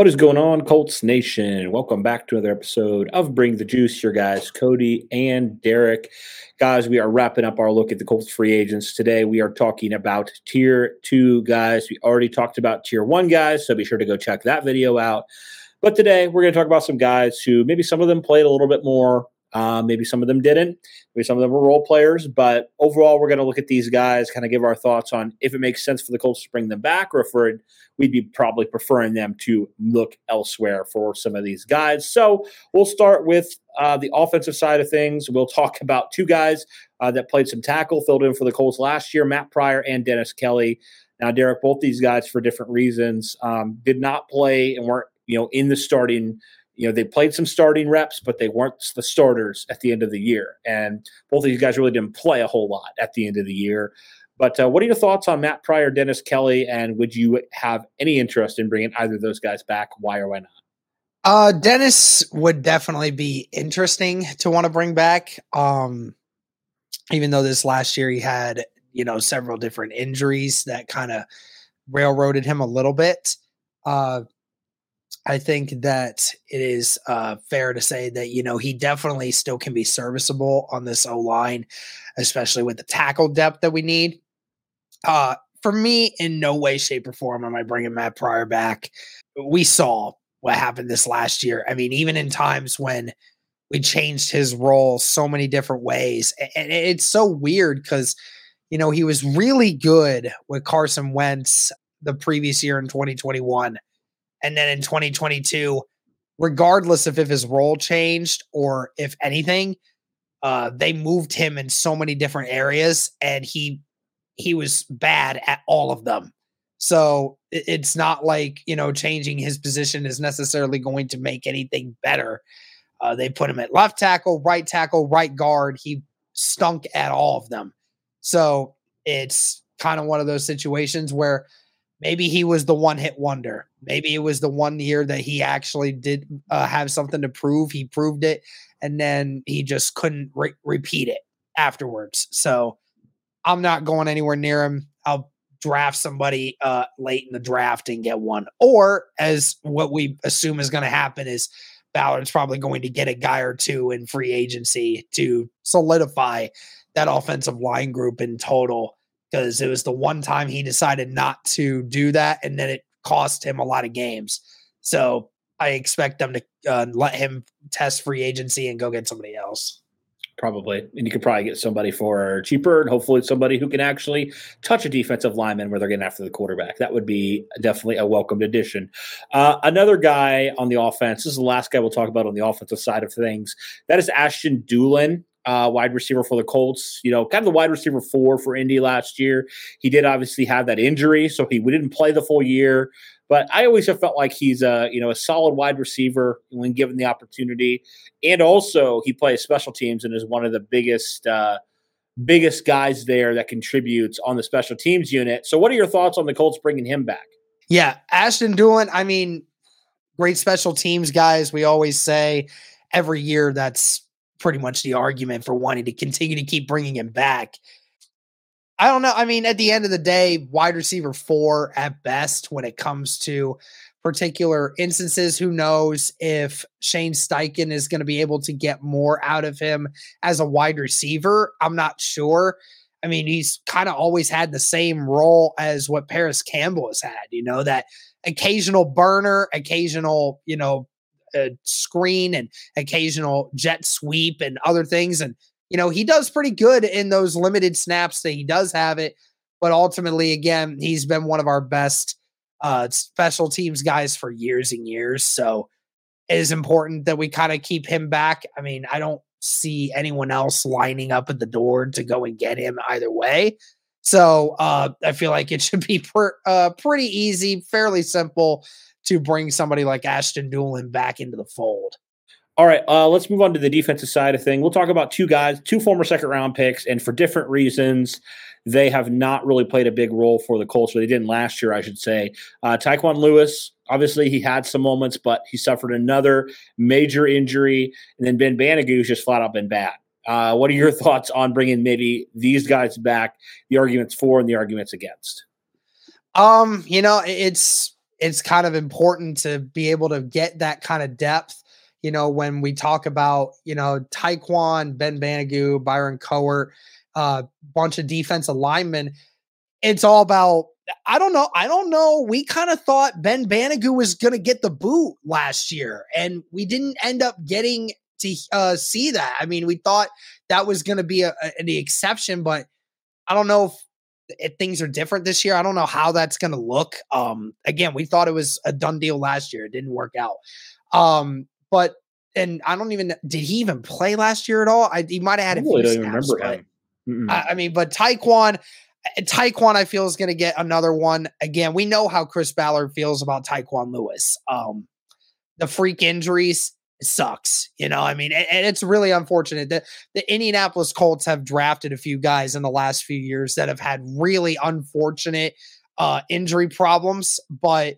What is going on, Colts Nation? Welcome back to another episode of Bring the Juice. Your guys, Cody and Derek. Guys, we are wrapping up our look at the Colts free agents. Today, we are talking about tier two guys. We already talked about tier one guys, so be sure to go check that video out. But today, we're going to talk about some guys who maybe some of them played a little bit more uh, maybe some of them didn't. Maybe some of them were role players. But overall, we're going to look at these guys, kind of give our thoughts on if it makes sense for the Colts to bring them back, or if we're, we'd be probably preferring them to look elsewhere for some of these guys. So we'll start with uh, the offensive side of things. We'll talk about two guys uh, that played some tackle, filled in for the Colts last year, Matt Pryor and Dennis Kelly. Now, Derek, both these guys for different reasons um, did not play and weren't, you know, in the starting you know, they played some starting reps, but they weren't the starters at the end of the year. And both of these guys really didn't play a whole lot at the end of the year. But uh, what are your thoughts on Matt Pryor, Dennis Kelly, and would you have any interest in bringing either of those guys back? Why or why not? Uh, Dennis would definitely be interesting to want to bring back. Um, even though this last year he had, you know, several different injuries that kind of railroaded him a little bit. Uh, I think that it is uh, fair to say that you know he definitely still can be serviceable on this O line, especially with the tackle depth that we need. Uh, for me, in no way, shape, or form am I bringing Matt Pryor back. We saw what happened this last year. I mean, even in times when we changed his role so many different ways, and it's so weird because you know he was really good with Carson Wentz the previous year in 2021 and then in 2022, regardless of if his role changed or if anything, uh, they moved him in so many different areas, and he he was bad at all of them. So it's not like you know changing his position is necessarily going to make anything better. Uh, they put him at left tackle, right tackle, right guard. He stunk at all of them. So it's kind of one of those situations where maybe he was the one hit wonder. Maybe it was the one year that he actually did uh, have something to prove. He proved it, and then he just couldn't re- repeat it afterwards. So I'm not going anywhere near him. I'll draft somebody uh, late in the draft and get one. Or as what we assume is going to happen is Ballard's probably going to get a guy or two in free agency to solidify that offensive line group in total because it was the one time he decided not to do that, and then it cost him a lot of games. So I expect them to uh, let him test free agency and go get somebody else. Probably, and you could probably get somebody for cheaper, and hopefully somebody who can actually touch a defensive lineman where they're getting after the quarterback. That would be definitely a welcomed addition. Uh, another guy on the offense. This is the last guy we'll talk about on the offensive side of things. That is Ashton Dulin uh, wide receiver for the Colts. You know, kind of the wide receiver four for Indy last year. He did obviously have that injury, so he we didn't play the full year. But I always have felt like he's a you know a solid wide receiver when given the opportunity, and also he plays special teams and is one of the biggest uh, biggest guys there that contributes on the special teams unit. So, what are your thoughts on the Colts bringing him back? Yeah, Ashton Dulin. I mean, great special teams guys. We always say every year that's pretty much the argument for wanting to continue to keep bringing him back. I don't know. I mean, at the end of the day, wide receiver four at best when it comes to particular instances. Who knows if Shane Steichen is going to be able to get more out of him as a wide receiver? I'm not sure. I mean, he's kind of always had the same role as what Parris Campbell has had, you know, that occasional burner, occasional, you know, uh, screen and occasional jet sweep and other things. And, you know, he does pretty good in those limited snaps that he does have it. But ultimately, again, he's been one of our best uh, special teams guys for years and years. So it is important that we kind of keep him back. I mean, I don't see anyone else lining up at the door to go and get him either way. So uh, I feel like it should be per, uh, pretty easy, fairly simple to bring somebody like Ashton Dulin back into the fold. All right, uh, let's move on to the defensive side of thing. We'll talk about two guys, two former second round picks, and for different reasons, they have not really played a big role for the Colts, or they didn't last year, I should say. Uh, Tyquan Lewis, obviously, he had some moments, but he suffered another major injury, and then Ben Banogu's just flat out been bad. Uh, what are your thoughts on bringing maybe these guys back? The arguments for and the arguments against. Um, you know, it's it's kind of important to be able to get that kind of depth you know, when we talk about, you know, Tyquan, Ben Banogu, Byron Cowart, a uh, bunch of defensive linemen, it's all about, I don't know. I don't know. We kind of thought Ben Banogu was going to get the boot last year, and we didn't end up getting to uh, see that. I mean, we thought that was going to be a, a, the exception, but I don't know if, if things are different this year. I don't know how that's going to look. Um, again, we thought it was a done deal last year. It didn't work out. Um, but and I don't even did he even play last year at all? I he might have had. I really don't snaps, remember him. I, I, mean, but Tyquan, eh, Tyquan, I feel is going to get another one again. We know how Chris Ballard feels about Tyquan Lewis. Um, the freak injuries sucks, you know. I mean, and, it's really unfortunate that the Indianapolis Colts have drafted a few guys in the last few years that have had really unfortunate uh, injury problems, but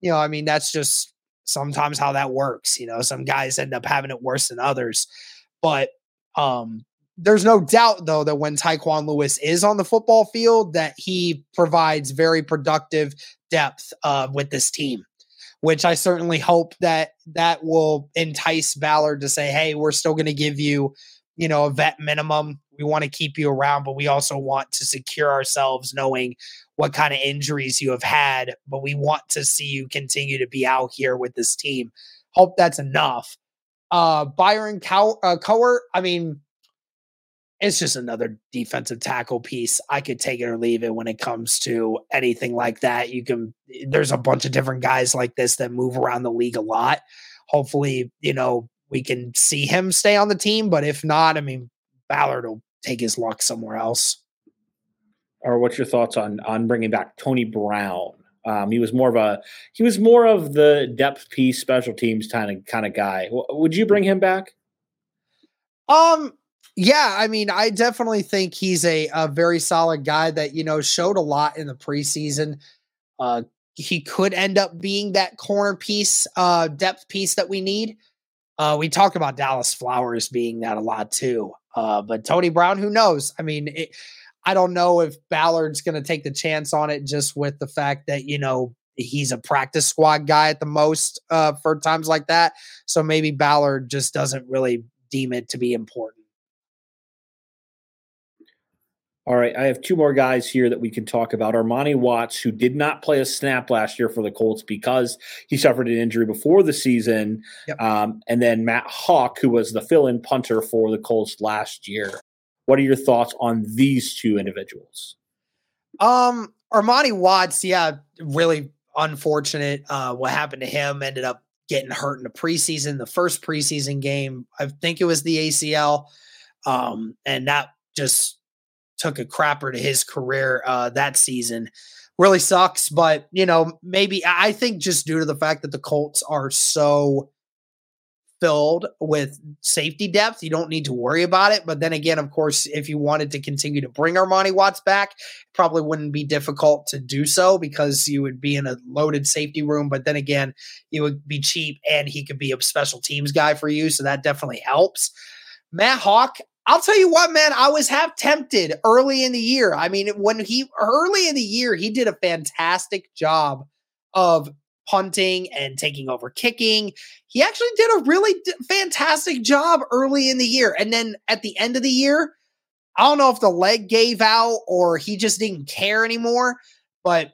you know, I mean, that's just sometimes how that works. You know, some guys end up having it worse than others. But um, there's no doubt though that when Tyquan Lewis is on the football field, that he provides very productive depth uh, with this team. Which I certainly hope that that will entice Ballard to say, "Hey, we're still going to give you, you know, a vet minimum. We want to keep you around, but we also want to secure ourselves, knowing what kind of injuries you have had, but we want to see you continue to be out here with this team. Hope that's enough. Uh, Byron Cow- uh, I mean, it's just another defensive tackle piece. I could take it or leave it when it comes to anything like that. You can, there's a bunch of different guys like this that move around the league a lot. Hopefully, you know, we can see him stay on the team, but if not, I mean, Ballard will take his luck somewhere else or what's your thoughts on on bringing back Tony Brown? Um, he was more of a he was more of the depth piece, special teams kind of kind of guy. W- would you bring him back? Um, yeah, I mean, I definitely think he's a, a very solid guy that you know showed a lot in the preseason. Uh, he could end up being that corner piece, uh, depth piece that we need. Uh, we talked about Dallas Flowers being that a lot too. Uh, but Tony Brown, who knows? I mean, it, I don't know if Ballard's going to take the chance on it just with the fact that, you know, he's a practice squad guy at the most uh, for times like that. So maybe Ballard just doesn't really deem it to be important. All right, I have two more guys here that we can talk about. Armani Watts, who did not play a snap last year for the Colts because he suffered an injury before the season, yep. um, and then Matt Haack, who was the fill-in punter for the Colts last year. What are your thoughts on these two individuals? Um, Armani Watts, yeah, really unfortunate. Uh, what happened to him ended up getting hurt in the preseason, the first preseason game. I think it was the ACL. Um, and that just took a crapper to his career uh, that season. Really sucks, but you know, maybe I think just due to the fact that the Colts are so filled with safety depth. You don't need to worry about it. But then again, of course, if you wanted to continue to bring Armani Watts back, probably wouldn't be difficult to do so because you would be in a loaded safety room. But then again, it would be cheap and he could be a special teams guy for you. So that definitely helps. Matt Haack, I'll tell you what, man, I was half tempted early in the year. I mean, when he early in the year, he did a fantastic job of punting and taking over kicking. He actually did a really fantastic job early in the year. And then at the end of the year, I don't know if the leg gave out or he just didn't care anymore, but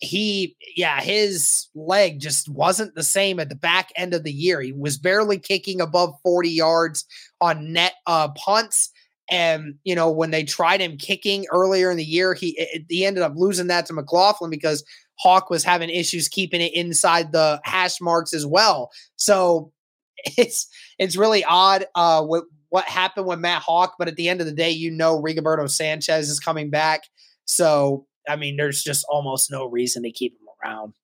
he, yeah, his leg just wasn't the same at the back end of the year. He was barely kicking above 40 yards on net uh, punts. And, you know, when they tried him kicking earlier in the year, he, he ended up losing that to McLaughlin because Haack was having issues keeping it inside the hash marks as well. So it's it's really odd uh, what what happened with Matt Haack, but at the end of the day, you know Rigoberto Sanchez is coming back. So I mean, there's just almost no reason to keep him around.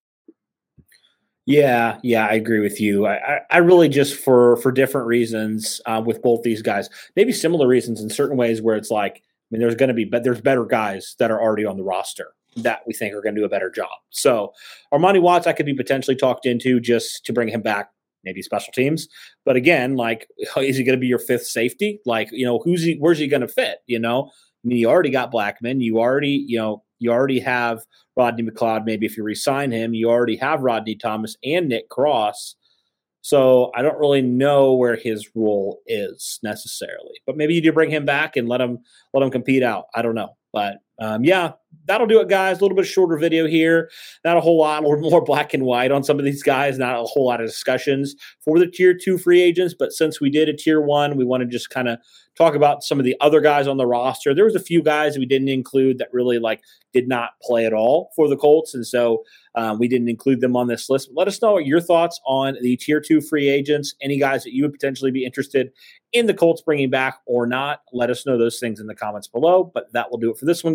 Yeah, yeah, I agree with you. I, I really just for for different reasons uh, with both these guys, maybe similar reasons in certain ways where it's like, I mean, there's going to be, but there's better guys that are already on the roster that we think are going to do a better job. So Armani Watts, I could be potentially talked into just to bring him back, maybe special teams. But again, like, is he going to be your fifth safety? Like, you know, who's he? Where's he going to fit? You know, I mean, you already got Blackmon. You already, you know, you already have Rodney McLeod. Maybe if you resign him, you already have Rodney Thomas and Nick Cross. So I don't really know where his role is necessarily, but maybe you do bring him back and let him let him compete out. I don't know, but um, yeah, that'll do it, guys. A little bit shorter video here. Not a whole lot, more black and white on some of these guys. Not a whole lot of discussions for the tier two free agents. But since we did a tier one, we want to just kind of talk about some of the other guys on the roster. There was a few guys we didn't include that really like did not play at all for the Colts, and so um, we didn't include them on this list. But Let us know your thoughts on the tier two free agents. Any guys that you would potentially be interested in the Colts bringing back or not? Let us know those things in the comments below. But that will do it for this one,